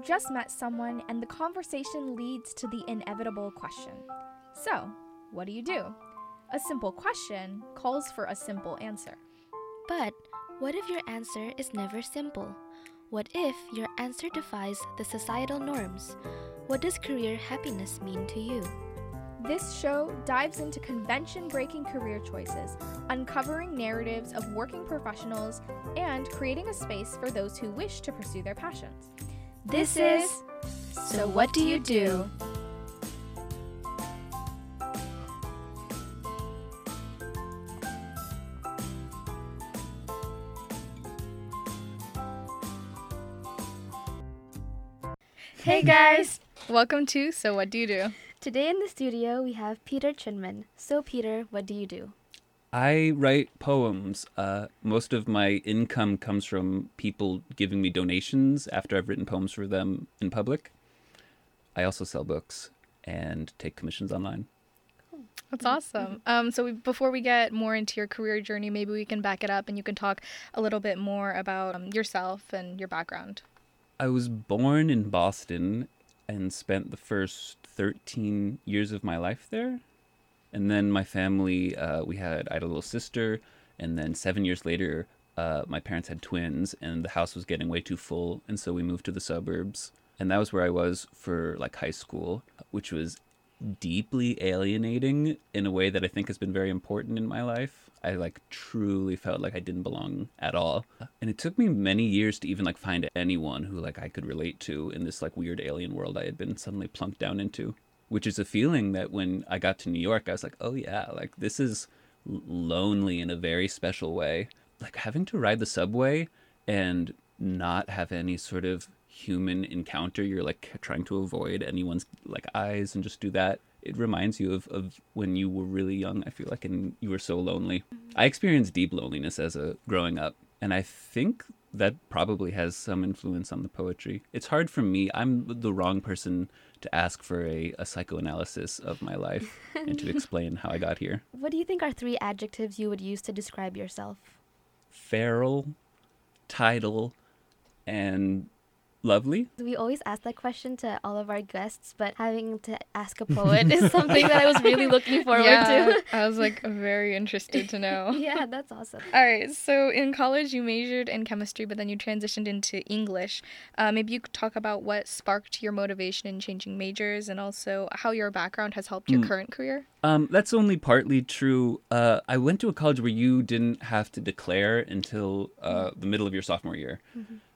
You've just met someone, and the conversation leads to the inevitable question So, what do you do? A simple question calls for a simple answer. But what if your answer is never simple? What if your answer defies the societal norms? What does career happiness mean to you? This show dives into convention breaking career choices, uncovering narratives of working professionals, and creating a space for those who wish to pursue their passions. This is So What Do You Do? Hey guys! Welcome to So What Do You Do? Today in the studio we have Peter Chinman. So, Peter, what do you do? I write poems. Uh, most of my income comes from people giving me donations after I've written poems for them in public. I also sell books and take commissions online. That's awesome. Um, so we, before we get more into your career journey, maybe we can back it up and you can talk a little bit more about um, yourself and your background. I was born in Boston and spent the first 13 years of my life there. And then my family, uh, we had, I had a little sister, and then seven years later, uh, my parents had twins, and the house was getting way too full, and so we moved to the suburbs. And that was where I was for like high school, which was deeply alienating in a way that I think has been very important in my life. I like truly felt like I didn't belong at all. And it took me many years to even like find anyone who like I could relate to in this like weird alien world I had been suddenly plunked down into, which is a feeling that when I got to New York I was like, "Oh yeah, like this is lonely in a very special way." Like having to ride the subway and not have any sort of human encounter you're like trying to avoid anyone's like eyes and just do that it reminds you of, of when you were really young i feel like and you were so lonely i experienced deep loneliness as a growing up and i think that probably has some influence on the poetry it's hard for me i'm the wrong person to ask for a, a psychoanalysis of my life and to explain how i got here What do you think are three adjectives you would use to describe yourself? feral tidal and lovely We always ask that question to all of our guests, but having to ask a poet is something that I was really looking forward to. I was like very interested to know. yeah, that's awesome. All right, so in college you majored in chemistry, but then you transitioned into English. Uh, maybe you could talk about what sparked your motivation in changing majors and also how your background has helped your Mm. current career. Um, that's only partly true. Uh, I went to a college where you didn't have to declare until uh, the middle of your sophomore year.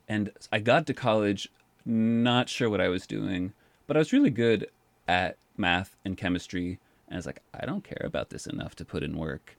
And I got to college not sure what I was doing, but I was really good at math and chemistry. And I was like, I don't care about this enough to put in work.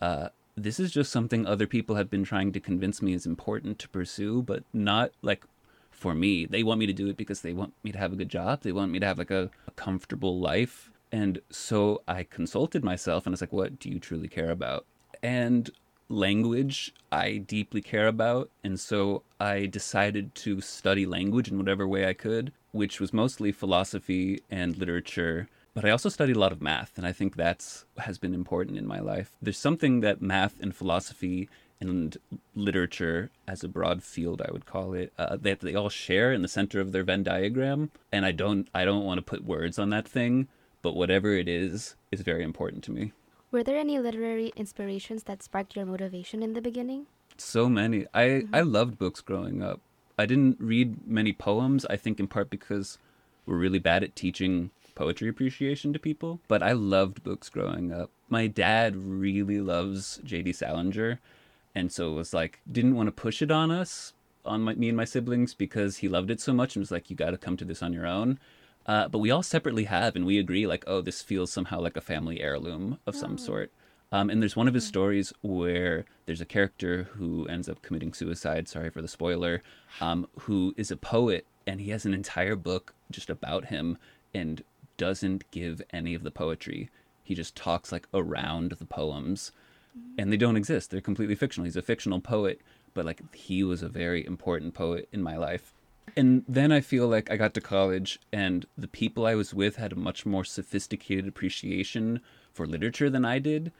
Uh, this is just something other people have been trying to convince me is important to pursue, but not like for me. They want me to do it because they want me to have a good job. They want me to have like a, a comfortable life. And so I consulted myself and I was like, what do you truly care about? And language I deeply care about. And so I decided to study language in whatever way I could, which was mostly philosophy and literature. But I also studied a lot of math, and I think that's has been important in my life. There's something that math and philosophy and literature, as a broad field, I would call it, uh, that they all share in the center of their Venn diagram. And I don't, I don't want to put words on that thing, but whatever it is, is very important to me. Were there any literary inspirations that sparked your motivation in the beginning? So many. I mm-hmm. I loved books growing up. I didn't read many poems. I think in part because we're really bad at teaching poetry appreciation to people. But I loved books growing up. My dad really loves J.D. Salinger, and so it was like didn't want to push it on us, on my, me and my siblings, because he loved it so much, and was like, you got to come to this on your own. Uh, but we all separately have, and we agree, like, oh, this feels somehow like a family heirloom of some sort. Um, and there's one of his stories where there's a character who ends up committing suicide. Sorry for the spoiler. Um, who is a poet, and he has an entire book just about him, and doesn't give any of the poetry. He just talks like around the poems, and they don't exist. They're completely fictional. He's a fictional poet, but like he was a very important poet in my life. And then I feel like I got to college, and the people I was with had a much more sophisticated appreciation for literature than I did.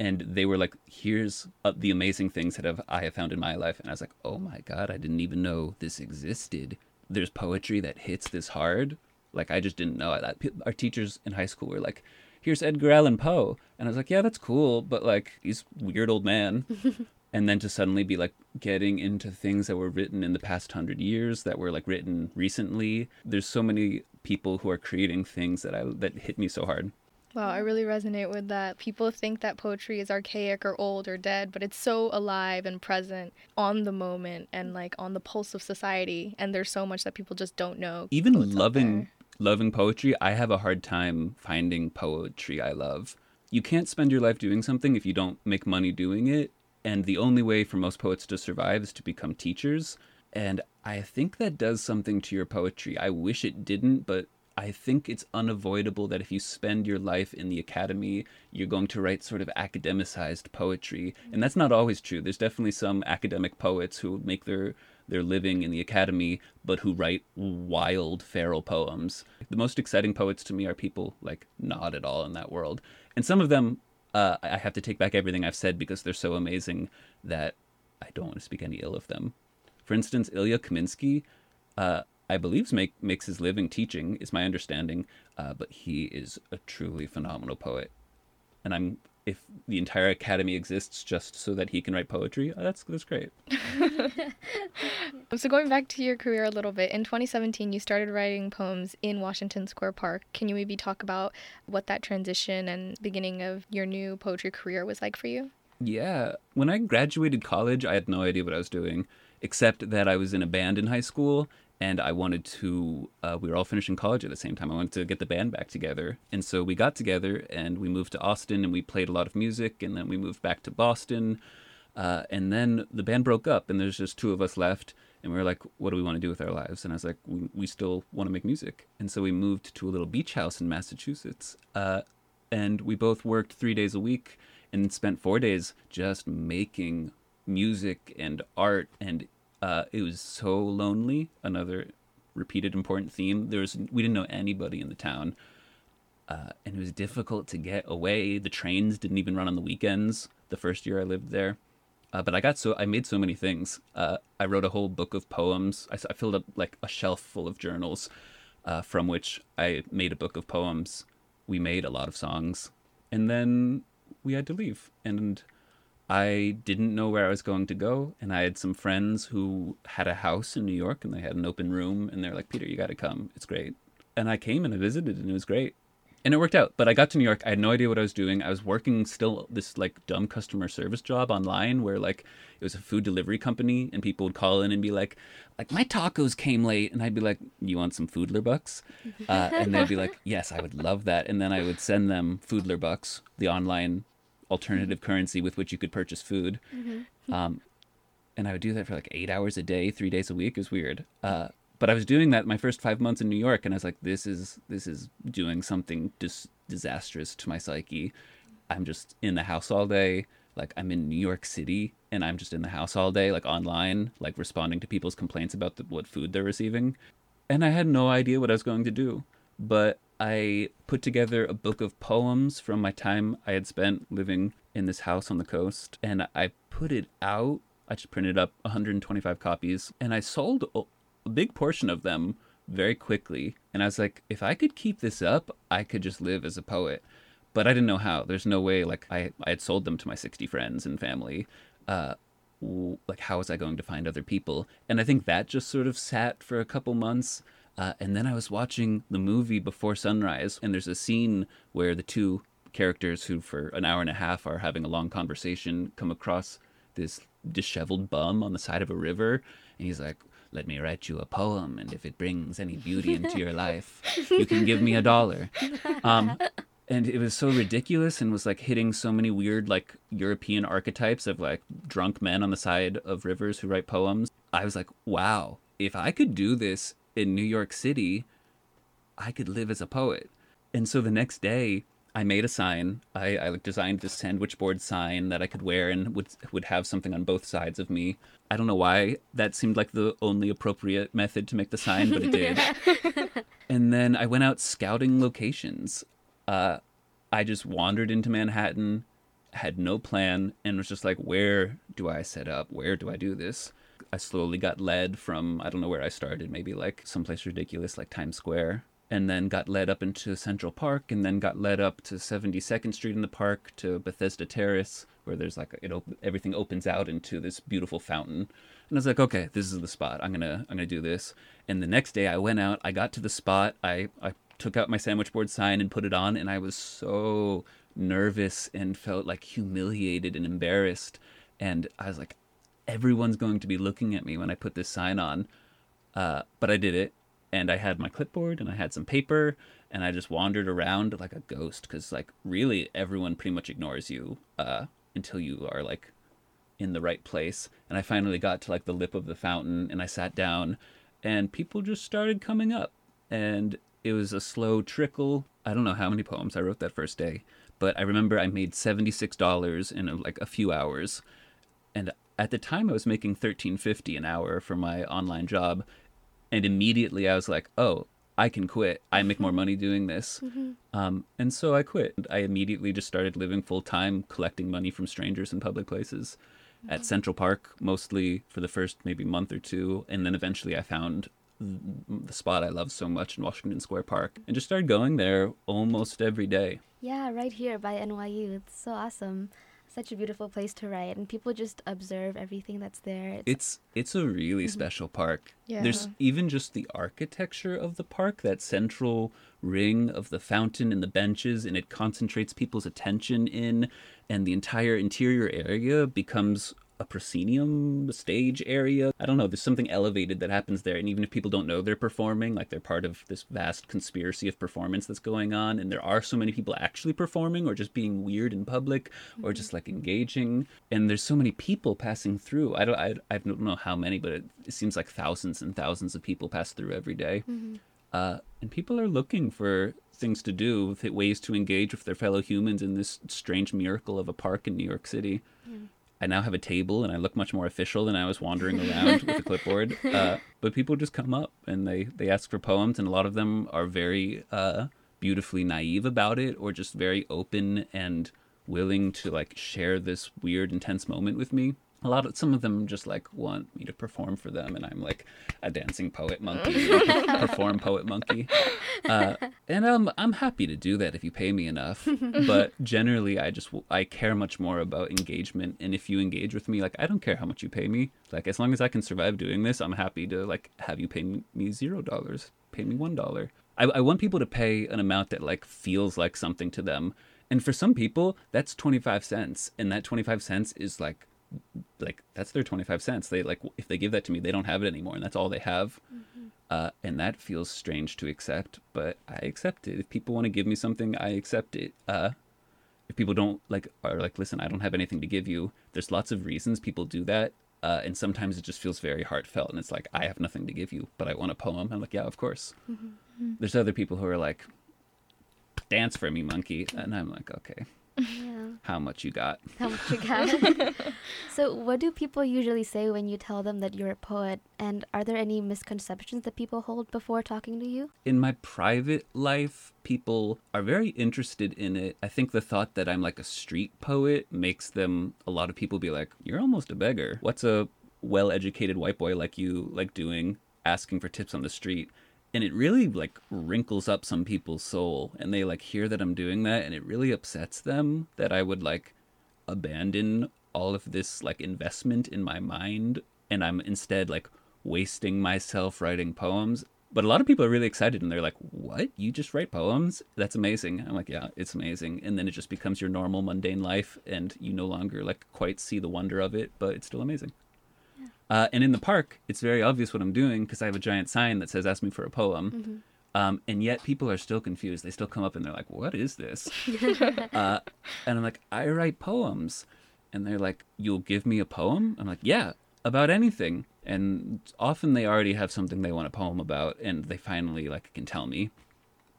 And they were like, "Here's uh, the amazing things that have, I have found in my life." And I was like, "Oh my god, I didn't even know this existed." there's poetry that hits this hard. Like I just didn't know. Our teachers in high school were like, "Here's Edgar Allan Poe," and I was like, "Yeah, that's cool," but like he's weird old man. and then to suddenly be like getting into things that were written in the past hundred years that were like written recently. There's so many people who are creating things that I that hit me so hard. Wow, I really resonate with that. People think that poetry is archaic or old or dead, but it's so alive and present on the moment and like on the pulse of society. And there's so much that people just don't know. Even loving loving poetry, I have a hard time finding poetry I love. You can't spend your life doing something if you don't make money doing it, and the only way for most poets to survive is to become teachers. And I think that does something to your poetry. I wish it didn't, but I think it's unavoidable that if you spend your life in the academy, you're going to write sort of academicized poetry. And that's not always true. There's definitely some academic poets who make their their living in the academy, but who write wild, feral poems. The most exciting poets to me are people like not at all in that world. And some of them, uh, I have to take back everything I've said because they're so amazing that I don't want to speak any ill of them. For instance, Ilya Kaminsky, uh, I believe make, makes his living teaching, is my understanding, uh, but he is a truly phenomenal poet. And I'm if the entire academy exists just so that he can write poetry, uh, that's that's great. so going back to your career a little bit, in 2017 you started writing poems in Washington Square Park. Can you maybe talk about what that transition and beginning of your new poetry career was like for you? Yeah, when I graduated college, I had no idea what I was doing, except that I was in a band in high school and I wanted to. Uh, we were all finishing college at the same time. I wanted to get the band back together, and so we got together and we moved to Austin and we played a lot of music, and then we moved back to Boston, uh, and then the band broke up, and there's just two of us left, and we were like, "What do we want to do with our lives?" And I was like, "We, we still want to make music," and so we moved to a little beach house in Massachusetts, uh, and we both worked three days a week and spent four days just making music and art and uh, it was so lonely. Another repeated important theme. There was we didn't know anybody in the town, uh, and it was difficult to get away. The trains didn't even run on the weekends. The first year I lived there, uh, but I got so I made so many things. Uh, I wrote a whole book of poems. I, I filled up like a shelf full of journals, uh, from which I made a book of poems. We made a lot of songs, and then we had to leave and I didn't know where I was going to go, and I had some friends who had a house in New York, and they had an open room, and they're like, "Peter, you got to come. It's great." And I came and I visited, and it was great, and it worked out. But I got to New York, I had no idea what I was doing. I was working still this like dumb customer service job online, where like it was a food delivery company, and people would call in and be like, "Like my tacos came late," and I'd be like, "You want some Foodler bucks?" Uh, and they'd be like, "Yes, I would love that." And then I would send them Foodler bucks, the online alternative currency with which you could purchase food. Mm-hmm. Um, and I would do that for like eight hours a day, three days a week. It was weird. Uh, but I was doing that my first five months in New York, and I was like, "This is this is doing something dis- disastrous to my psyche." I'm just in the house all day. Like I'm in New York City, and I'm just in the house all day, like online, like responding to people's complaints about the, what food they're receiving. And I had no idea what I was going to do. But I put together a book of poems from my time I had spent living in this house on the coast, and I put it out. I just printed up 125 copies, and I sold a big portion of them very quickly. And I was like, if I could keep this up, I could just live as a poet. But I didn't know how. There's no way. Like I, I had sold them to my 60 friends and family. Uh, like how was I going to find other people? And I think that just sort of sat for a couple months. Uh, and then I was watching the movie Before Sunrise, and there's a scene where the two characters, who for an hour and a half are having a long conversation, come across this disheveled bum on the side of a river, and he's like, "Let me write you a poem, and if it brings any beauty into your life, you can give me a dollar." Um, and it was so ridiculous and was like hitting so many weird like European archetypes of like drunk men on the side of rivers who write poems. I was like, wow, if I could do this in New York City, I could live as a poet. And so the next day, I made a sign. I, I designed this sandwich board sign that I could wear and would would have something on both sides of me. I don't know why that seemed like the only appropriate method to make the sign, but it did. and then I went out scouting locations. Uh, I just wandered into Manhattan, had no plan, and was just like, "Where do I set up? Where do I do this?" I slowly got led from I don't know where I started, maybe like someplace ridiculous like Times Square, and then got led up into Central Park, and then got led up to 72nd Street in the park to Bethesda Terrace, where there's like it op- everything opens out into this beautiful fountain. And I was like, okay, this is the spot. I'm gonna I'm gonna do this. And the next day, I went out. I got to the spot. I I took out my sandwich board sign and put it on, and I was so nervous and felt like humiliated and embarrassed. And I was like, everyone's going to be looking at me when I put this sign on. Uh, but I did it, and I had my clipboard and I had some paper, and I just wandered around like a ghost because, like, really everyone pretty much ignores you uh, until you are like in the right place. And I finally got to like the lip of the fountain, and I sat down, and people just started coming up, and it was a slow trickle. I don't know how many poems I wrote that first day, but I remember I made seventy six dollars in like a few hours, and at the time I was making thirteen fifty an hour for my online job, and immediately I was like, oh. I can quit. I make more money doing this. Um, and so I quit. I immediately just started living full time, collecting money from strangers in public places at Central Park, mostly for the first maybe month or two. And then eventually I found the spot I love so much in Washington Square Park and just started going there almost every day. Yeah, right here by NYU. It's so awesome. Such a beautiful place to write, and people just observe everything that's there. It's, It's it's a really mm-hmm. special park. Yeah. There's even just the architecture of the park, that central ring of the fountain and the benches, and it concentrates people's attention in, and the entire interior area becomes a proscenium stage area. I don't know, there's something elevated that happens there, and even if people don't know they're performing, like they're part of this vast conspiracy of performance that's going on, and there are so many people actually performing or just being weird in public or just like engaging, and there's so many people passing through. I don't I, I don't know how many, but it, it seems like thousands and thousands of people pass through every day. Uh, and people are looking for things to do, ways to engage with their fellow humans in this strange miracle of a park in New York City. I now have a table and I look much more official than I was wandering around with a clipboard. Uh, but people just come up and they, they ask for poems, and a lot of them are very uh, beautifully naive about it or just very open and willing to like share this weird, intense moment with me. A lot of some of them just like want me to perform for them, and I'm like a dancing poet monkey, perform poet monkey, uh, and I'm I'm happy to do that if you pay me enough. but generally, I just I care much more about engagement, and if you engage with me, like I don't care how much you pay me. Like as long as I can survive doing this, I'm happy to like have you pay me zero dollars, pay me one dollar. I, I want people to pay an amount that like feels like something to them, and for some people, that's twenty five cents, and that twenty five cents is like like that's their 25 cents. They like if they give that to me they don't have it anymore and that's all they have. Uh, and that feels strange to accept but i accept it. If people want to give me something i accept it. Uh, if people don't like are like listen i don't have anything to give you. There's lots of reasons people do that uh, and sometimes it just feels very heartfelt and it's like i have nothing to give you but i want a poem. I'm like yeah of course. There's other people who are like dance for me monkey and i'm like okay yeah. how much you got How much you got? so, what do people usually say when you tell them that you're a poet? And are there any misconceptions that people hold before talking to you? in my private life, people are very interested in it. I think the thought that I'm like a street poet makes them, a lot of people be like, you're almost a beggar. What's a well educated white boy like you like doing asking for tips on the street? And it really like wrinkles up some people's soul. And they like hear that I'm doing that and it really upsets them that I would like abandon all of this like investment in my mind and I'm instead like wasting myself writing poems. But a lot of people are really excited and they're like, "What? You just write poems? That's amazing." I'm like, "Yeah, it's amazing." And then it just becomes your normal mundane life and you no longer like quite see the wonder of it, but it's still amazing. Uh, and in the park, it's very obvious what I'm doing because I have a giant sign that says "Ask me for a poem," um, and yet people are still confused. They still come up and they're like, "What is this?" uh, and I'm like, "I write poems," and they're like, "You'll give me a poem?" I'm like, "Yeah, about anything." And often they already have something they want a poem about, and they finally like can tell me.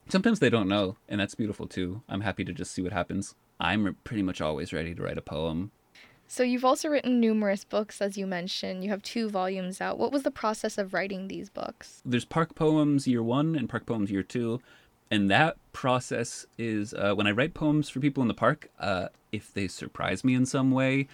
Sometimes they don't know, and that's beautiful too. I'm happy to just see what happens. I'm pretty much always ready to write a poem. So you've also written numerous books, as you mentioned. You have two volumes out. What was the process of writing these books? there's park poems year one and park poems year two and that process is uh, when i write poems for people in the park uh, if they surprise me in some way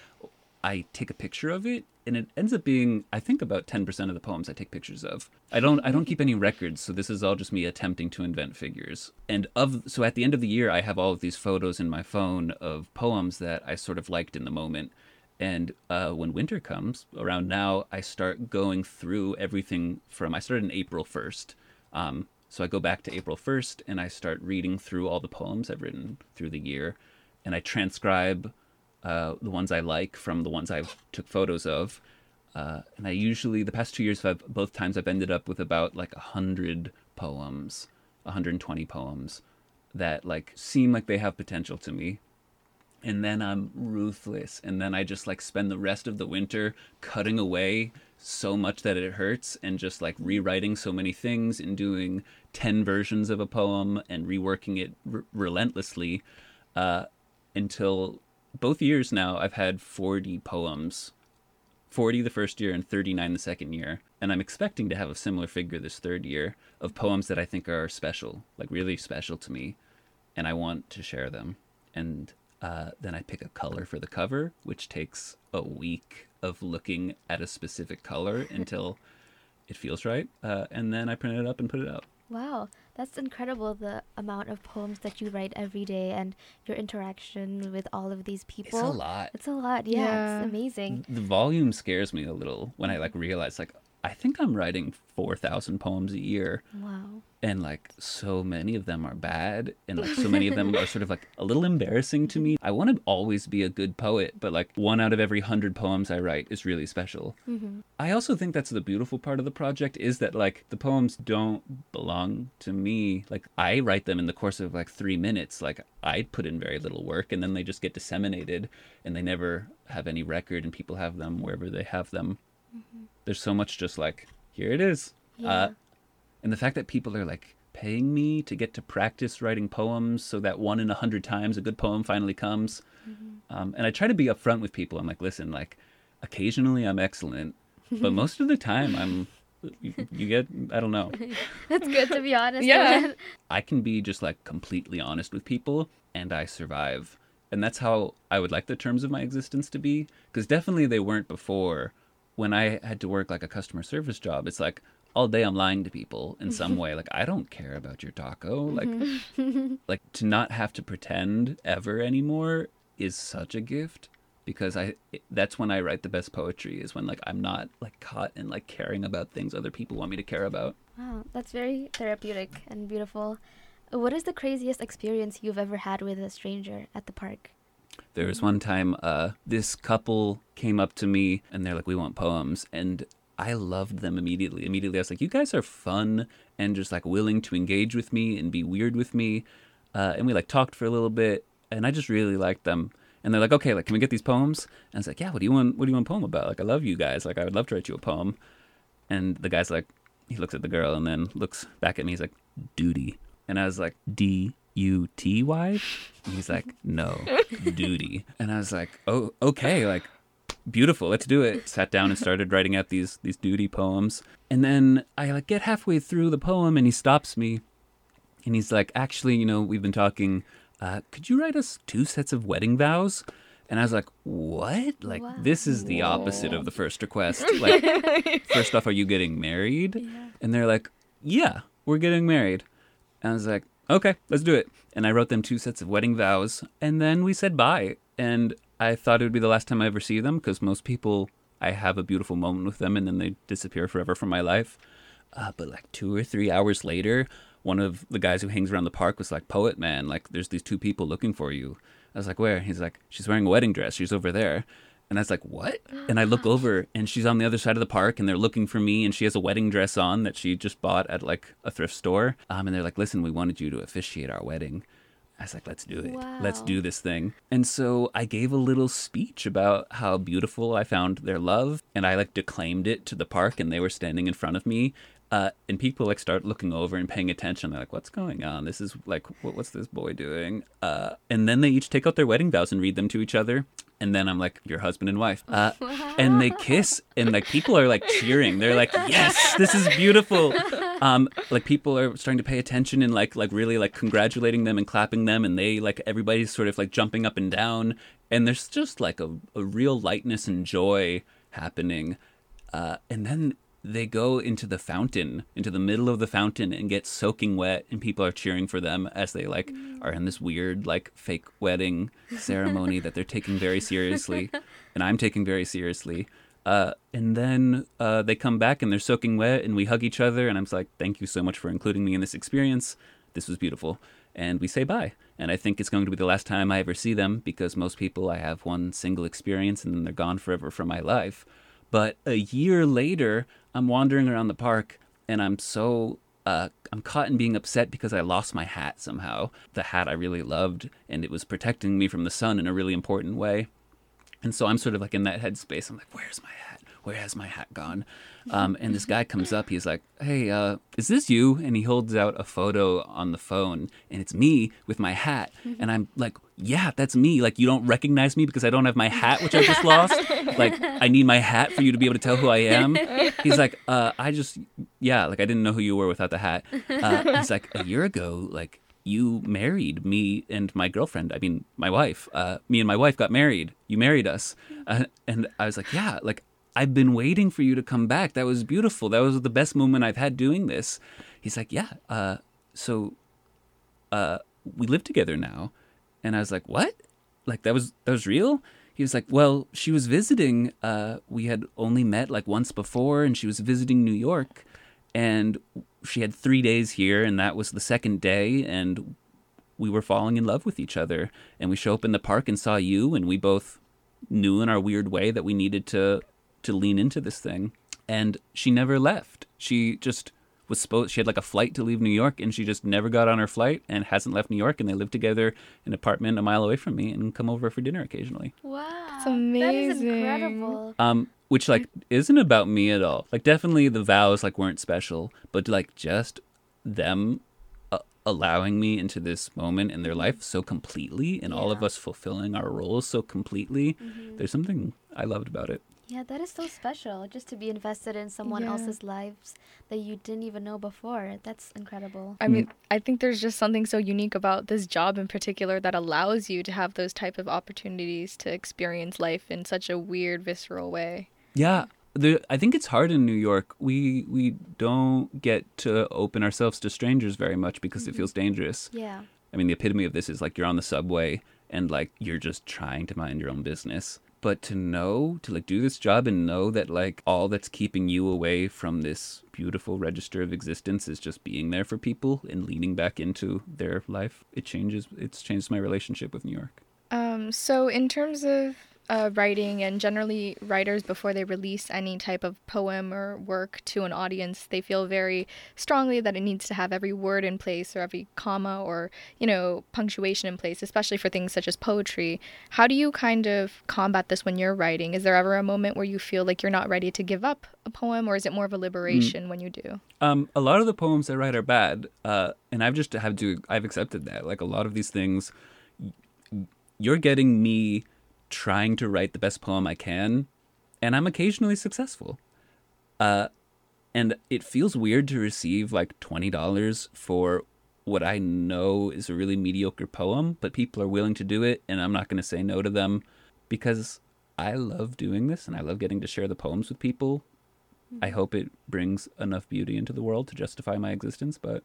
I take a picture of it and it ends up being I think about 10% of the poems I take pictures of. I don't I don't keep any records, so this is all just me attempting to invent figures. And of so at the end of the year I have all of these photos in my phone of poems that I sort of liked in the moment. And uh, when winter comes around now, I start going through everything from I started in April 1st. Um, so I go back to April 1st and I start reading through all the poems I've written through the year and I transcribe uh, the ones I like from the ones I took photos of. Uh, and I usually, the past two years, I've, both times I've ended up with about like a hundred poems, 120 poems that like seem like they have potential to me. And then I'm ruthless. And then I just like spend the rest of the winter cutting away so much that it hurts and just like rewriting so many things and doing 10 versions of a poem and reworking it r- relentlessly uh, until both years now I've had 40 poems. 40 the first year and 39 the second year. And I'm expecting to have a similar figure this third year of poems that I think are special, like really special to me. And I want to share them. And uh, then I pick a color for the cover, which takes a week of looking at a specific color until it feels right. Uh, and then I print it up and put it out. Wow, that's incredible the amount of poems that you write every day and your interaction with all of these people. It's a lot. It's a lot, yeah, Yeah. it's amazing. The volume scares me a little when I like realize like I think I'm writing 4,000 poems a year Wow. and like so many of them are bad and like so many of them are sort of like a little embarrassing to me. I want to always be a good poet, but like one out of every 100 poems I write is really special. Mm-hmm. I also think that's the beautiful part of the project is that like the poems don't belong to me. Like I write them in the course of like 3 minutes. Like I put in very little work and then they just get disseminated and they never have any record and people have them wherever they have them. There's so much just like here it is. Yeah. Uh, and the fact that people are like paying me to get to practice writing poems so that one in a hundred times a good poem finally comes. Um, and I try to be upfront with people. I'm like, listen, like occasionally I'm excellent, but most of the time I'm. You, you get, I don't know. That's good to be honest. Yeah. with. I can be just like completely honest with people and I survive. And that's how I would like the terms of my existence to be. Because definitely they weren't before. When I had to work like a customer service job, it's like all day I'm lying to people in some way. Like, I don't care about your taco. Like, mm-hmm. like to not have to pretend ever anymore is such a gift because I that's when I write the best poetry is when like I'm not like caught in like caring about things other people want me to care about. Wow, that's very therapeutic and beautiful. What is the craziest experience you've ever had with a stranger at the park? There was one time uh, this couple came up to me and they're like, "We want poems," and I loved them immediately. Immediately, I was like, "You guys are fun and just like willing to engage with me and be weird with me," uh, and we like talked for a little bit, and I just really liked them. And they're like, "Okay, like, can we get these poems?" And I was like, "Yeah, what do you want? What do you want a poem about? Like, I love you guys. Like, I would love to write you a poem." And the guy's like, he looks at the girl and then looks back at me. He's like, "Duty," and I was like, "D." U T Y? And He's like, no, duty. And I was like, oh, okay, like, beautiful, let's do it. Sat down and started writing out these these duty poems. And then I like get halfway through the poem and he stops me and he's like, actually, you know, we've been talking. Uh, could you write us two sets of wedding vows? And I was like, what? Like, Wow. this is the opposite of the first request. Like, first off, are you getting married? And they're like, yeah, we're getting married. And I was like, okay, let's do it. And I wrote them two sets of wedding vows. And then we said bye. And I thought it would be the last time I ever see them because most people, I have a beautiful moment with them and then they disappear forever from my life. Uh, but like two or three hours later, one of the guys who hangs around the park was like, Poet man, like there's these two people looking for you. I was like, Where? He's like, She's wearing a wedding dress. She's over there. And I was like, What? And I look over and she's on the other side of the park and they're looking for me and she has a wedding dress on that she just bought at like a thrift store. Um, and they're like, Listen, we wanted you to officiate our wedding. I was like, let's do it. Let's do this thing. And so I gave a little speech about how beautiful I found their love. And I like declaimed it to the park and they were standing in front of me. Uh, and people like start looking over and paying attention. They're like, what's going on? This is like, what, what's this boy doing? Uh, and then they each take out their wedding vows and read them to each other. And then I'm like, "You're husband and wife," uh, and they kiss, and like people are like cheering. They're like, "Yes, this is beautiful." Um, like people are starting to pay attention and like like really like congratulating them and clapping them, and they like everybody's sort of like jumping up and down, and there's just like a, a real lightness and joy happening. Uh, and then they go into the fountain, into the middle of the fountain, and get soaking wet, and people are cheering for them as they like are in this weird like fake wedding ceremony that they're taking very seriously, and I'm taking very seriously. Uh, and then uh, they come back and they're soaking wet, and we hug each other, and I'm just like, "Thank you so much for including me in this experience. This was beautiful." And we say bye. And I think it's going to be the last time I ever see them because most people I have one single experience and then they're gone forever from my life. But a year later, I'm wandering around the park and I'm so uh, I'm caught in being upset because I lost my hat somehow. The hat I really loved, and it was protecting me from the sun in a really important way. And so I'm sort of like in that headspace. I'm like, where's my hat? Where has my hat gone? Um, and this guy comes up. He's like, hey, uh, is this you? And he holds out a photo on the phone, and it's me with my hat. And I'm like, yeah, that's me. Like, you don't recognize me because I don't have my hat, which I just lost. Like, I need my hat for you to be able to tell who I am. He's like, uh, I just, yeah, like I didn't know who you were without the hat. Uh, he's like, a year ago, like you married me and my girlfriend. I mean, my wife. Uh, me and my wife got married. You married us. Uh, and I was like, yeah, like I've been waiting for you to come back. That was beautiful. That was the best moment I've had doing this. He's like, yeah. Uh, so, uh, we live together now. And I was like, what? Like that was that was real? He was like, well, she was visiting. Uh, we had only met like once before, and she was visiting New York, and she had three days here, and that was the second day, and we were falling in love with each other. And we show up in the park and saw you, and we both knew in our weird way that we needed to to lean into this thing. And she never left. She just was supposed she had like a flight to leave New York and she just never got on her flight and hasn't left New York and they live together in an apartment a mile away from me and come over for dinner occasionally. Wow. That's That is amazing. incredible. Um which like isn't about me at all. Like definitely the vows like weren't special, but like just them uh, allowing me into this moment in their life so completely and all of us fulfilling our roles so completely. There's something I loved about it. Yeah, that is so special. Just to be invested in someone Yeah. else's lives that you didn't even know before. That's incredible. I mean, I think there's just something so unique about this job in particular that allows you to have those type of opportunities to experience life in such a weird, visceral way. Yeah, the, I think it's hard in New York. We we don't get to open ourselves to strangers very much because it mm-hmm. feels dangerous. Yeah. I mean, the epitome of this is like you're on the subway and like you're just trying to mind your own business. But to know, to like do this job and know that like all that's keeping you away from this beautiful register of existence is just being there for people and leaning back into their life, it changes, it's changed my relationship with New York. Um, so in terms of uh, writing and generally writers before they release any type of poem or work to an audience they feel very strongly that it needs to have every word in place or every comma or you know punctuation in place especially for things such as poetry how do you kind of combat this when you're writing is there ever a moment where you feel like you're not ready to give up a poem or is it more of a liberation when you do Um, a lot of the poems I write are bad, uh, and I've just have to. I've accepted that. Like a lot of these things, you're getting me trying to write the best poem I can, and I'm occasionally successful. Uh, and it feels weird to receive like twenty dollars for what I know is a really mediocre poem, but people are willing to do it, and I'm not going to say no to them because I love doing this and I love getting to share the poems with people. I hope it brings enough beauty into the world to justify my existence, but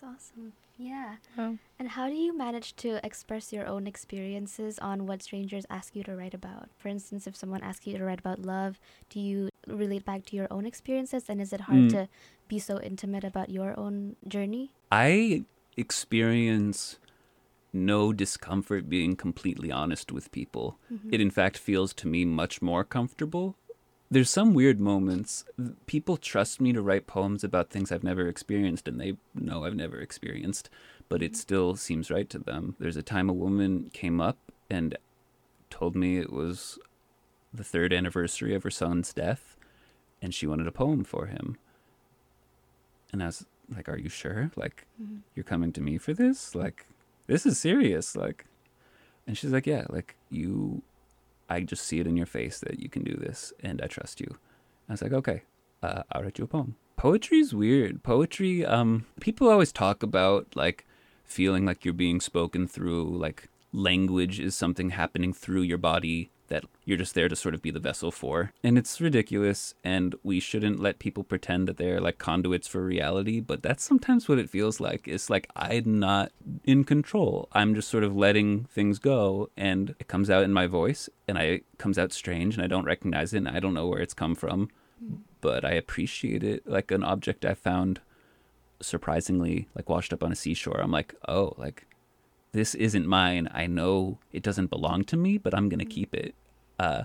That's awesome. Yeah. Oh. And how do you manage to express your own experiences on what strangers ask you to write about? For instance, if someone asks you to write about love, do you relate back to your own experiences? And is it hard Mm. to be so intimate about your own journey? I experience no discomfort being completely honest with people. It, in fact, feels to me much more comfortable. There's some weird moments. People trust me to write poems about things I've never experienced, and they know I've never experienced, but it mm-hmm. still seems right to them. There's a time a woman came up and told me it was the third anniversary of her son's death, and she wanted a poem for him. And I was like, Are you sure? Like, mm-hmm. you're coming to me for this? Like, this is serious. Like, And she's like, yeah, like you, I just see it in your face that you can do this, and I trust you. I was like, okay, uh, I'll write you a poem. Poetry's weird. Poetry, um, people always talk about like feeling like you're being spoken through, like language is something happening through your body that you're just there to sort of be the vessel for. And it's ridiculous, and we shouldn't let people pretend that they're like conduits for reality, but that's sometimes what it feels like. It's like I'm not in control. I'm just sort of letting things go, and it comes out in my voice, and I it comes out strange, and I don't recognize it, and I don't know where it's come from, but I appreciate it like an object I found surprisingly like washed up on a seashore. I'm like, oh, like this isn't mine. I know it doesn't belong to me, but I'm gonna keep it. Uh,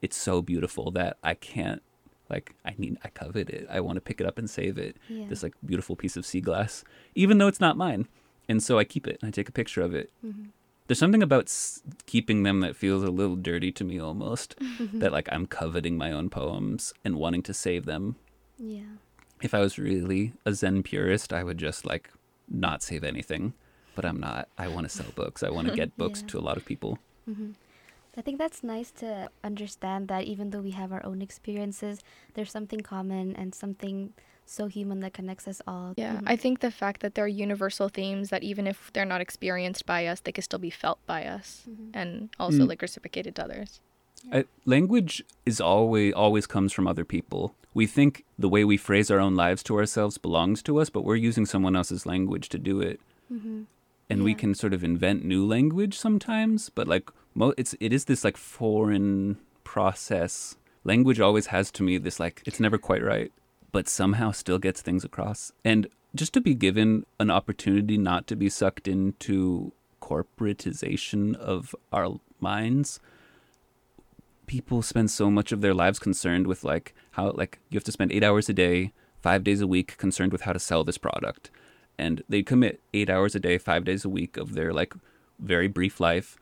it's so beautiful that I can't like I need I covet it. I want to pick it up and save it. Yeah. This like beautiful piece of sea glass, even though it's not mine. And so I keep it and I take a picture of it. Mhm. There's something about s- keeping them that feels a little dirty to me almost. Mm-hmm. that like I'm coveting my own poems and wanting to save them. Yeah. If I was really a Zen purist, I would just like not save anything. But I'm not. I want to sell books. I want to get books Yeah. to a lot of people. hmm I think that's nice to understand that even though we have our own experiences, there's something common and something so human that connects us all. Yeah, Mhm. I think the fact that there are universal themes that even if they're not experienced by us, they can still be felt by us Mhm. and also Mm. like reciprocated to others. I, language is always always comes from other people. We think the way we phrase our own lives to ourselves belongs to us, but we're using someone else's language to do it. And we can sort of invent new language sometimes but like mo- it's it is this like foreign process. Language always has to me this like it's never quite right but somehow still gets things across. And just to be given an opportunity not to be sucked into corporatization of our minds people spend so much of their lives concerned with like how like you have to spend 8 hours a day 5 days a week concerned with how to sell this product and they commit eight hours a day, five days a week of their like very brief life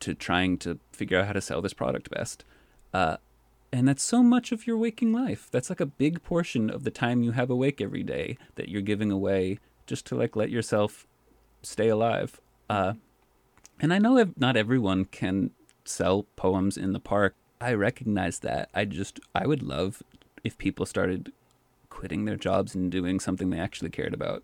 to trying to figure out how to sell this product best. Uh, and that's so much of your waking life. That's like a big portion of the time you have awake every day that you're giving away just to like let yourself stay alive. Uh, and I know not everyone can sell poems in the park. I recognize that. I just I would love if people started quitting their jobs and doing something they actually cared about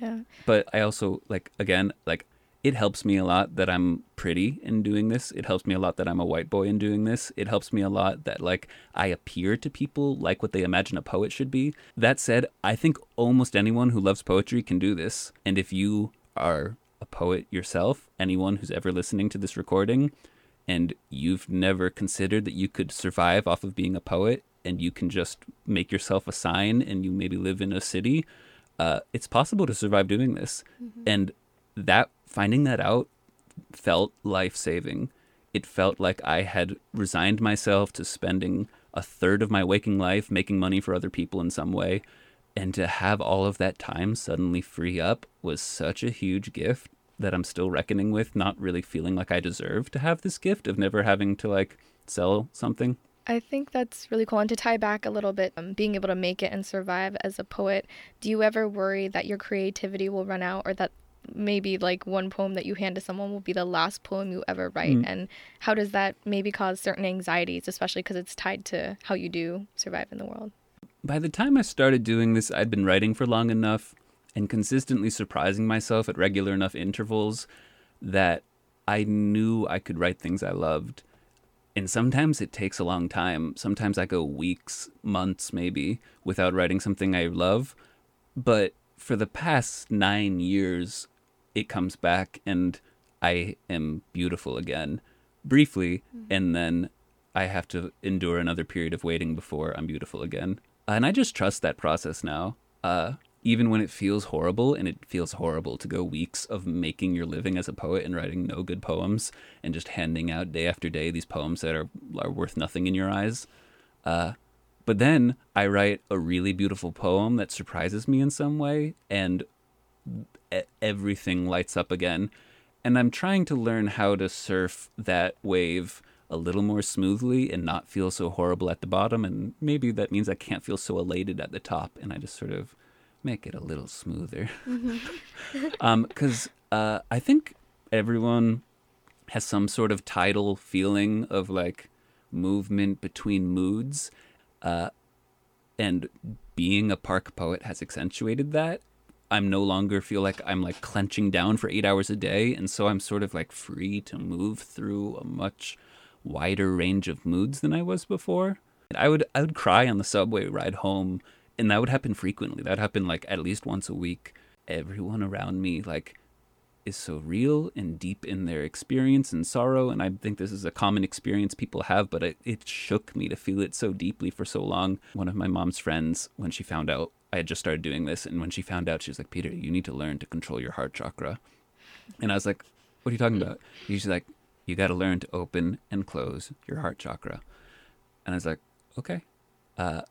Yeah. but I also like again like it helps me a lot that I'm pretty in doing this. It helps me a lot that I'm a white boy in doing this. It helps me a lot that like I appear to people like what they imagine a poet should be. That said, I think almost anyone who loves poetry can do this. And if you are a poet yourself, anyone who's ever listening to this recording and you've never considered that you could survive off of being a poet and you can just make yourself a sign and you maybe live in a city uh, it's possible to survive doing this. And that finding that out felt life saving. It felt like I had resigned myself to spending a third of my waking life making money for other people in some way. And to have all of that time suddenly free up was such a huge gift that I'm still reckoning with, not really feeling like I deserve to have this gift of never having to like sell something. I think that's really cool. And to tie back a little bit, um, being able to make it and survive as a poet, do you ever worry that your creativity will run out or that maybe like one poem that you hand to someone will be the last poem you ever write? Mm. And how does that maybe cause certain anxieties, especially because it's tied to how you do survive in the world? By the time I started doing this, I'd been writing for long enough and consistently surprising myself at regular enough intervals that I knew I could write things I loved. And sometimes it takes a long time. Sometimes I go weeks, months maybe, without writing something I love. But for the past nine years, it comes back and I am beautiful again. Briefly, and then I have to endure another period of waiting before I'm beautiful again. And I just trust that process now. Uh, even when it feels horrible, and it feels horrible to go weeks of making your living as a poet and writing no good poems and just handing out day after day these poems that are, are worth nothing in your eyes. Uh, but then I write a really beautiful poem that surprises me in some way, and everything lights up again. And I'm trying to learn how to surf that wave a little more smoothly and not feel so horrible at the bottom. And maybe that means I can't feel so elated at the top, and I just sort of make it a little smoother. um, because uh, I think everyone has some sort of tidal feeling of like movement between moods. Uh, and being a park poet has accentuated that. I'm no longer feel like I'm like clenching down for eight hours a day, and so I'm sort of like free to move through a much wider range of moods than I was before. I would I would cry on the subway ride home, and that would happen frequently. That would happen like at least once a week. Everyone around me like is so real and deep in their experience and sorrow, and I think this is a common experience people have. But it, it shook me to feel it so deeply for so long. One of my mom's friends, when she found out I had just started doing this, and when she found out, she was like, "Peter, you need to learn to control your heart chakra." And I was like, "What are you talking about?" She's like, "You got to learn to open and close your heart chakra." And I was like, "Okay." Uh,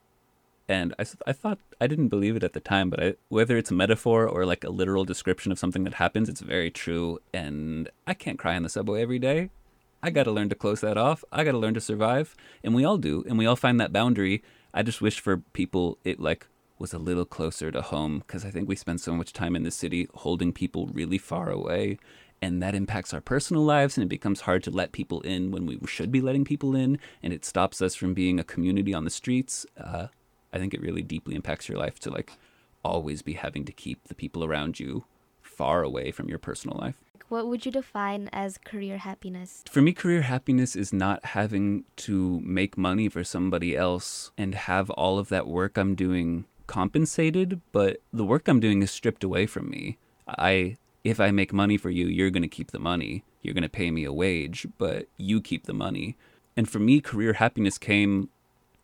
and I, I thought I didn't believe it at the time, but I, whether it's a metaphor or like a literal description of something that happens, it's very true. And I can't cry on the subway every day. I got to learn to close that off. I got to learn to survive, and we all do, and we all find that boundary. I just wish for people it like was a little closer to home because I think we spend so much time in the city holding people really far away, and that impacts our personal lives, and it becomes hard to let people in when we should be letting people in, and it stops us from being a community on the streets. Uh, I think it really deeply impacts your life to like always be having to keep the people around you far away from your personal life. What would you define as career happiness? For me, career happiness is not having to make money for somebody else and have all of that work I'm doing compensated, but the work I'm doing is stripped away from me. I if I make money for you, you're going to keep the money. You're going to pay me a wage, but you keep the money. And for me, career happiness came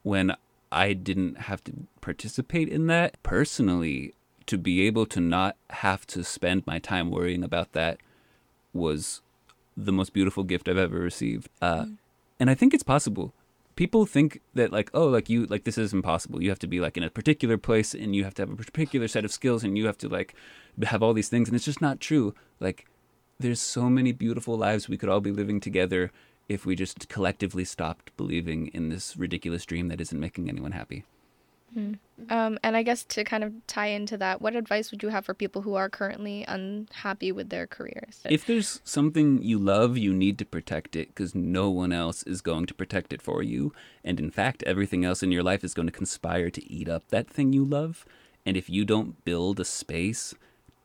when I didn't have to participate in that personally. To be able to not have to spend my time worrying about that was the most beautiful gift I've ever received. Uh, mm. And I think it's possible. People think that like, oh, like you, like this is impossible. You have to be like in a particular place, and you have to have a particular set of skills, and you have to like have all these things, and it's just not true. Like, there's so many beautiful lives we could all be living together if we just collectively stopped believing in this ridiculous dream that isn't making anyone happy. Mm. Um, and I guess to kind of tie into that, what advice would you have for people who are currently unhappy with their careers? If there's something you love, you need to protect it because no one else is going to protect it for you. And in fact, everything else in your life is going to conspire to eat up that thing you love. And if you don't build a space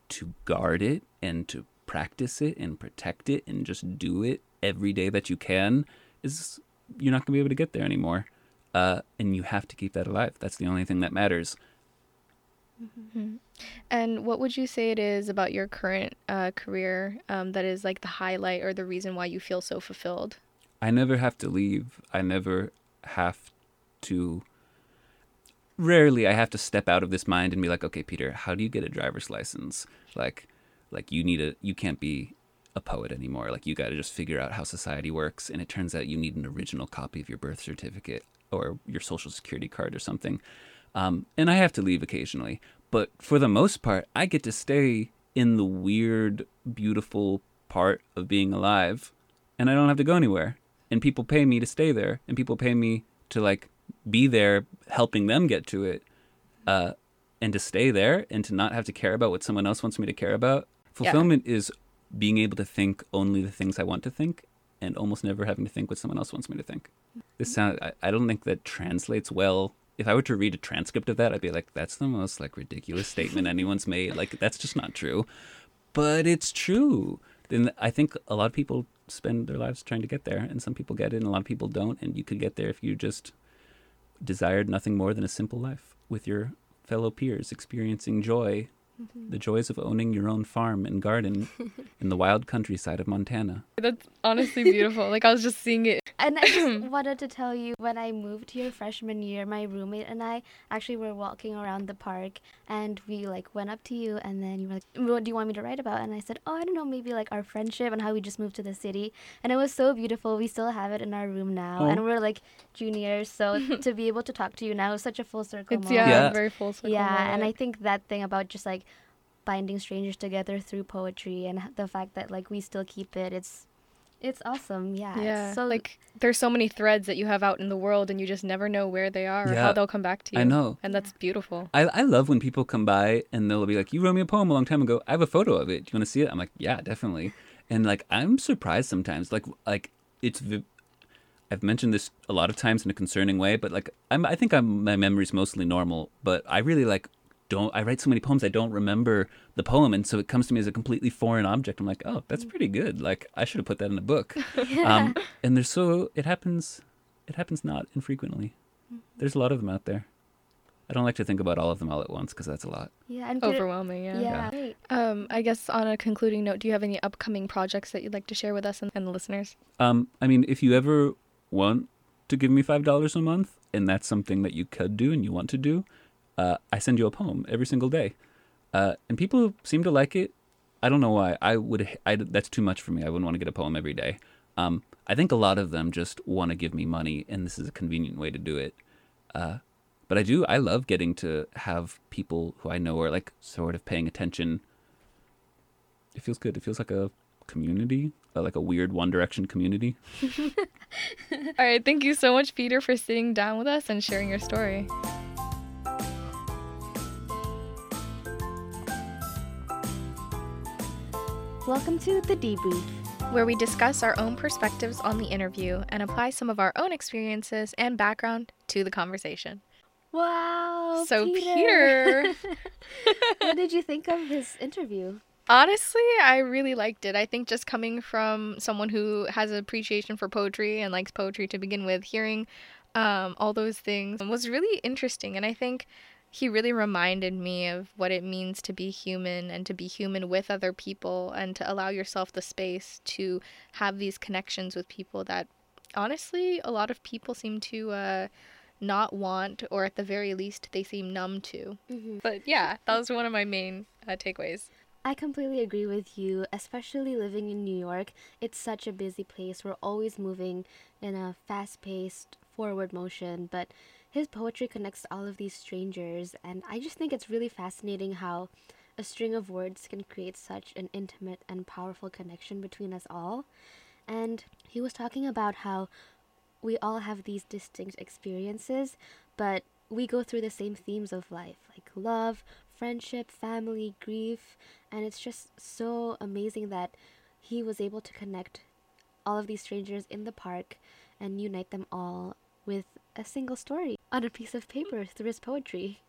to guard it and to practice it and protect it and just do it every day that you can is you're not going to be able to get there anymore. Uh, and you have to keep that alive. That's the only thing that matters. Mm-hmm. And what would you say it is about your current uh, career um, that is like the highlight or the reason why you feel so fulfilled? I never have to leave. I never have to. Rarely, I have to step out of this mind and be like, "Okay, Peter, how do you get a driver's license? Like, like you need a. You can't be a poet anymore. Like you got to just figure out how society works. And it turns out you need an original copy of your birth certificate or your social security card or something. Um, and I have to leave occasionally, but for the most part, I get to stay in the weird, beautiful part of being alive, and I don't have to go anywhere. And people pay me to stay there, and people pay me to like be there, helping them get to it, uh, and to stay there, and to not have to care about what someone else wants me to care about. Fulfillment yeah. is being able to think only the things I want to think and almost never having to think what someone else wants me to think. This sound I, I don't think that translates well. If I were to read a transcript of that, I'd be like, that's the most like ridiculous statement anyone's made. Like that's just not true. But it's true. Then I think a lot of people spend their lives trying to get there and some people get it and a lot of people don't and you could get there if you just desired nothing more than a simple life with your fellow peers experiencing joy Mm-hmm. The joys of owning your own farm and garden in the wild countryside of Montana. That's honestly beautiful. like I was just seeing it. And I just wanted to tell you when I moved here freshman year, my roommate and I actually were walking around the park and we like went up to you and then you were like, "What do you want me to write about?" And I said, "Oh, I don't know, maybe like our friendship and how we just moved to the city." And it was so beautiful. We still have it in our room now, oh. and we're like juniors, so to be able to talk to you now is such a full circle. It's yeah, yeah, very full circle. Yeah, moment. and I think that thing about just like binding strangers together through poetry and the fact that like we still keep it it's it's awesome yeah yeah so like there's so many threads that you have out in the world and you just never know where they are yeah, or how they'll come back to you i know and that's beautiful I, I love when people come by and they'll be like you wrote me a poem a long time ago i have a photo of it do you want to see it i'm like yeah definitely and like I'm surprised sometimes. Like like it's. vi- I've mentioned this a lot of times in a concerning way, but like I'm, I think I'm, my memory's mostly normal. But I really like don't. I write so many poems, I don't remember the poem, and so it comes to me as a completely foreign object. I'm like, oh, that's pretty good. Like I should have put that in a book. Um, and there's so it happens. It happens not infrequently. There's a lot of them out there. I don't like to think about all of them all at once because that's a lot. Yeah, and Peter- Overwhelming, yeah. Yeah. right. Um, I guess on a concluding note, do you have any upcoming projects that you'd like to share with us and, and the listeners? Um, I mean, if you ever want to give me five dollars a month, and that's something that you could do and you want to do, uh, I send you a poem every single day, uh, and people seem to like it. I don't know why. I would. I, that's too much for me. I wouldn't want to get a poem every day. Um, I think a lot of them just want to give me money, and this is a convenient way to do it. Uh, but I do. I love getting to have people who I know are like sort of paying attention. It feels good. It feels like a community, uh, like a weird One Direction community. All right, thank you so much, Peter, for sitting down with us and sharing your story. Welcome to the debrief. where we discuss our own perspectives on the interview and apply some of our own experiences and background to the conversation. Wow. so, Peter, what did you think of his interview? honestly, I really liked it. I think just coming from someone who has an appreciation for poetry and likes poetry to begin with, hearing um, all those things was really interesting. And I think he really reminded me of what it means to be human and to be human with other people and to allow yourself the space to have these connections with people that honestly a lot of people seem to uh, not want or at the very least they seem numb to Mm-hmm. but yeah that was one of my main uh, takeaways I completely agree with you, especially living in New York. It's such a busy place. We're always moving in a fast paced, forward motion, but his poetry connects all of these strangers, and I just think it's really fascinating how a string of words can create such an intimate and powerful connection between us all. And he was talking about how we all have these distinct experiences, but we go through the same themes of life, like love, friendship, family, grief, and it's just so amazing that he was able to connect all of these strangers in the park and unite them all with a single story on a piece of paper through his poetry.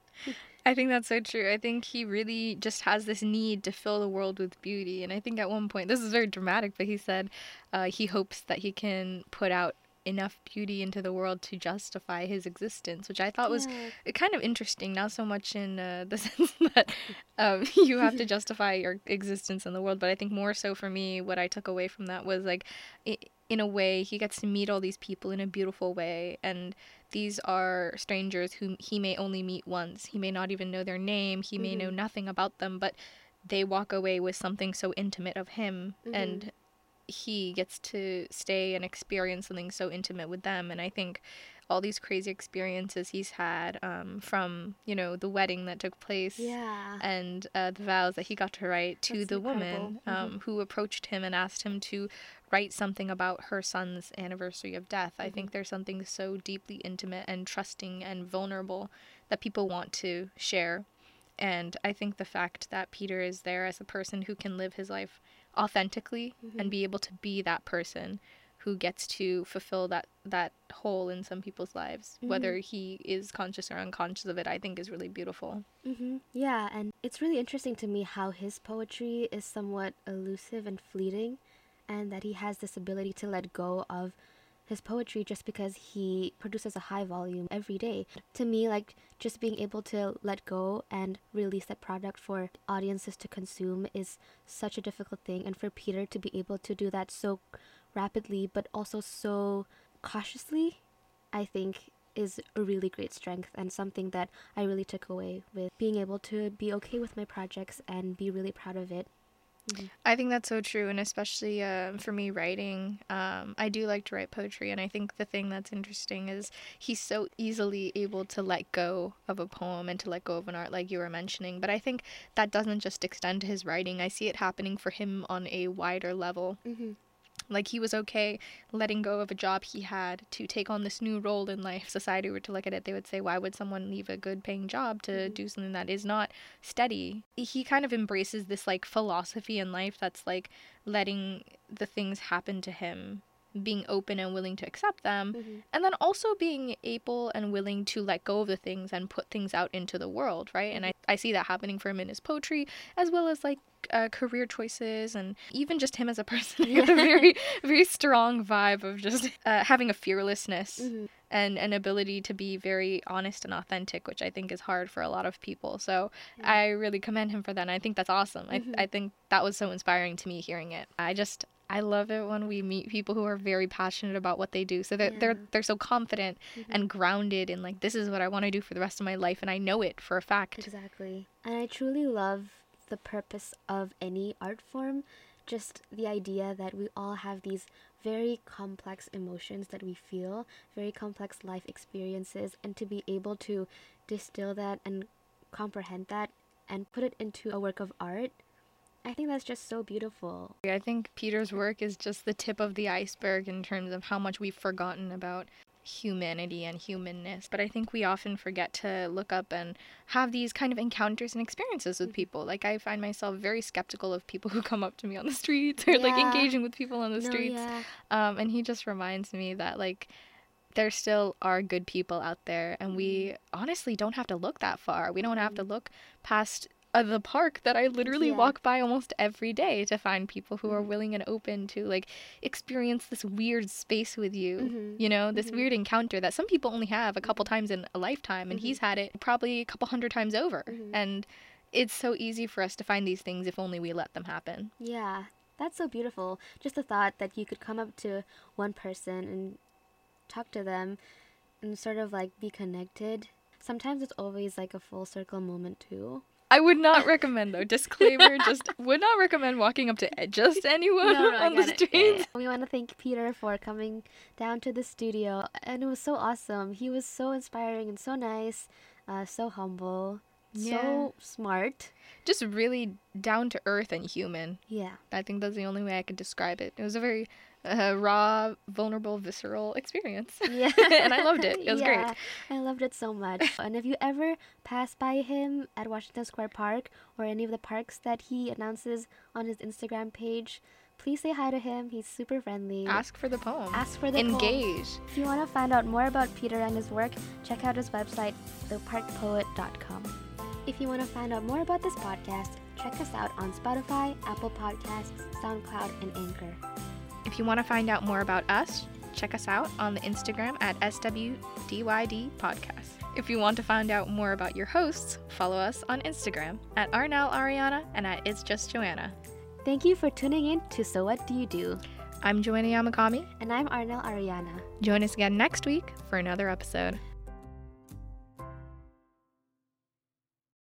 I think that's so true. I think he really just has this need to fill the world with beauty. And I think at one point, this is very dramatic, but he said uh, he hopes that he can put out enough beauty into the world to justify his existence, which I thought was Yeah. kind of interesting. Not so much in uh, the sense that um, you have to justify your existence in the world, but I think more so for me, what I took away from that was like, i in a way, he gets to meet all these people in a beautiful way, and these are strangers whom he may only meet once. He may not even know their name. He may know mm-hmm. nothing about them, but they walk away with something so intimate of him, and mm-hmm. he gets to stay and experience something so intimate with them. And I think all these crazy experiences he's had um, from you know the wedding that took place Yeah. and uh, the vows that he got to write to That's the incredible. woman um, who approached him and asked him to write something about her son's anniversary of death. I think there's something so deeply intimate and trusting and vulnerable that people want to share. And I think the fact that Peter is there as a person who can live his life authentically and be able to be that person who gets to fulfill that that hole in some people's lives, whether he is conscious or unconscious of it, I think is really beautiful. hmm Yeah, and it's really interesting to me how his poetry is somewhat elusive and fleeting, and that he has this ability to let go of his poetry just because he produces a high volume every day. To me, like just being able to let go and release that product for audiences to consume is such a difficult thing, and for Peter to be able to do that so rapidly but also so cautiously, I think is a really great strength and something that I really took away with being able to be okay with my projects and be really proud of it. I think that's so true, and especially um, for me writing, um, I do like to write poetry, and I think the thing that's interesting is he's so easily able to let go of a poem and to let go of an art, like you were mentioning. But I think that doesn't just extend to his writing. I see it happening for him on a wider level. Mm-hmm. Like he was okay letting go of a job he had to take on this new role in life. Society were to look at it, they would say, why would someone leave a good paying job to Mhm. do something that is not steady? He kind of embraces this like philosophy in life that's like letting the things happen to him, being open and willing to accept them, Mhm. and then also being able and willing to let go of the things and put things out into the world, right? And I, I see that happening for him in his poetry, as well as like uh, career choices and even just him as a person. He has a very, very strong vibe of just uh, having a fearlessness Mhm. and an ability to be very honest and authentic, which I think is hard for a lot of people. So Yeah. I really commend him for that. And I think that's awesome. Mhm. I, I think that was so inspiring to me hearing it. I just, I love it when we meet people who are very passionate about what they do. So they're, they're, they're so confident Mhm. and grounded in like, this is what I want to do for the rest of my life. And I know it for a fact. Exactly. And I truly love the purpose of any art form. Just the idea that we all have these very complex emotions that we feel, very complex life experiences, and to be able to distill that and comprehend that and put it into a work of art, I think that's just so beautiful. I think Peter's work is just the tip of the iceberg in terms of how much we've forgotten about humanity and humanness. But I think we often forget to look up and have these kind of encounters and experiences with Mhm. people. Like I find myself very skeptical of people who come up to me on the streets or like engaging with people on the No, streets. yeah. Um, and he just reminds me that like there still are good people out there, and we honestly don't have to look that far. We don't have to look past uh, the park that I literally Yeah. walk by almost every day to find people who are Mhm. willing and open to like experience this weird space with you. Mhm. You know, this Mhm. weird encounter that some people only have a couple times in a lifetime, and Mhm. he's had it probably a couple hundred times over. Mhm. And it's so easy for us to find these things if only we let them happen. Yeah, that's so beautiful. Just the thought that you could come up to one person and talk to them and sort of like be connected. Sometimes it's always like a full circle moment too. I would not recommend though. Disclaimer: just would not recommend walking up to just anyone I on the get it. streets. We want to thank Peter for coming down to the studio, and it was so awesome. He was so inspiring and so nice, uh, so humble, Yeah. so smart. Just really down to earth and human. Yeah, I think that's the only way I could describe it. It was a very uh, raw, vulnerable, visceral experience. yeah, and I loved it. It was great. I loved it so much. and if you ever pass by him at Washington Square Park or any of the parks that he announces on his Instagram page, please say hi to him. He's super friendly. Ask for the poem. Ask for the poem. Engage. If you want to find out more about Peter and his work, check out his website, theparkpoet.com. If you want to find out more about this podcast, check us out on Spotify, Apple Podcasts, SoundCloud, and Anchor. If you want to find out more about us, check us out on the Instagram at SWDYD Podcast. If you want to find out more about your hosts, follow us on Instagram at Arnell Ariana and at It's Just Joanna. Thank you for tuning in to So What Do You Do? I'm Joanna Yamakami. And I'm Arnell Ariana. Join us again next week for another episode.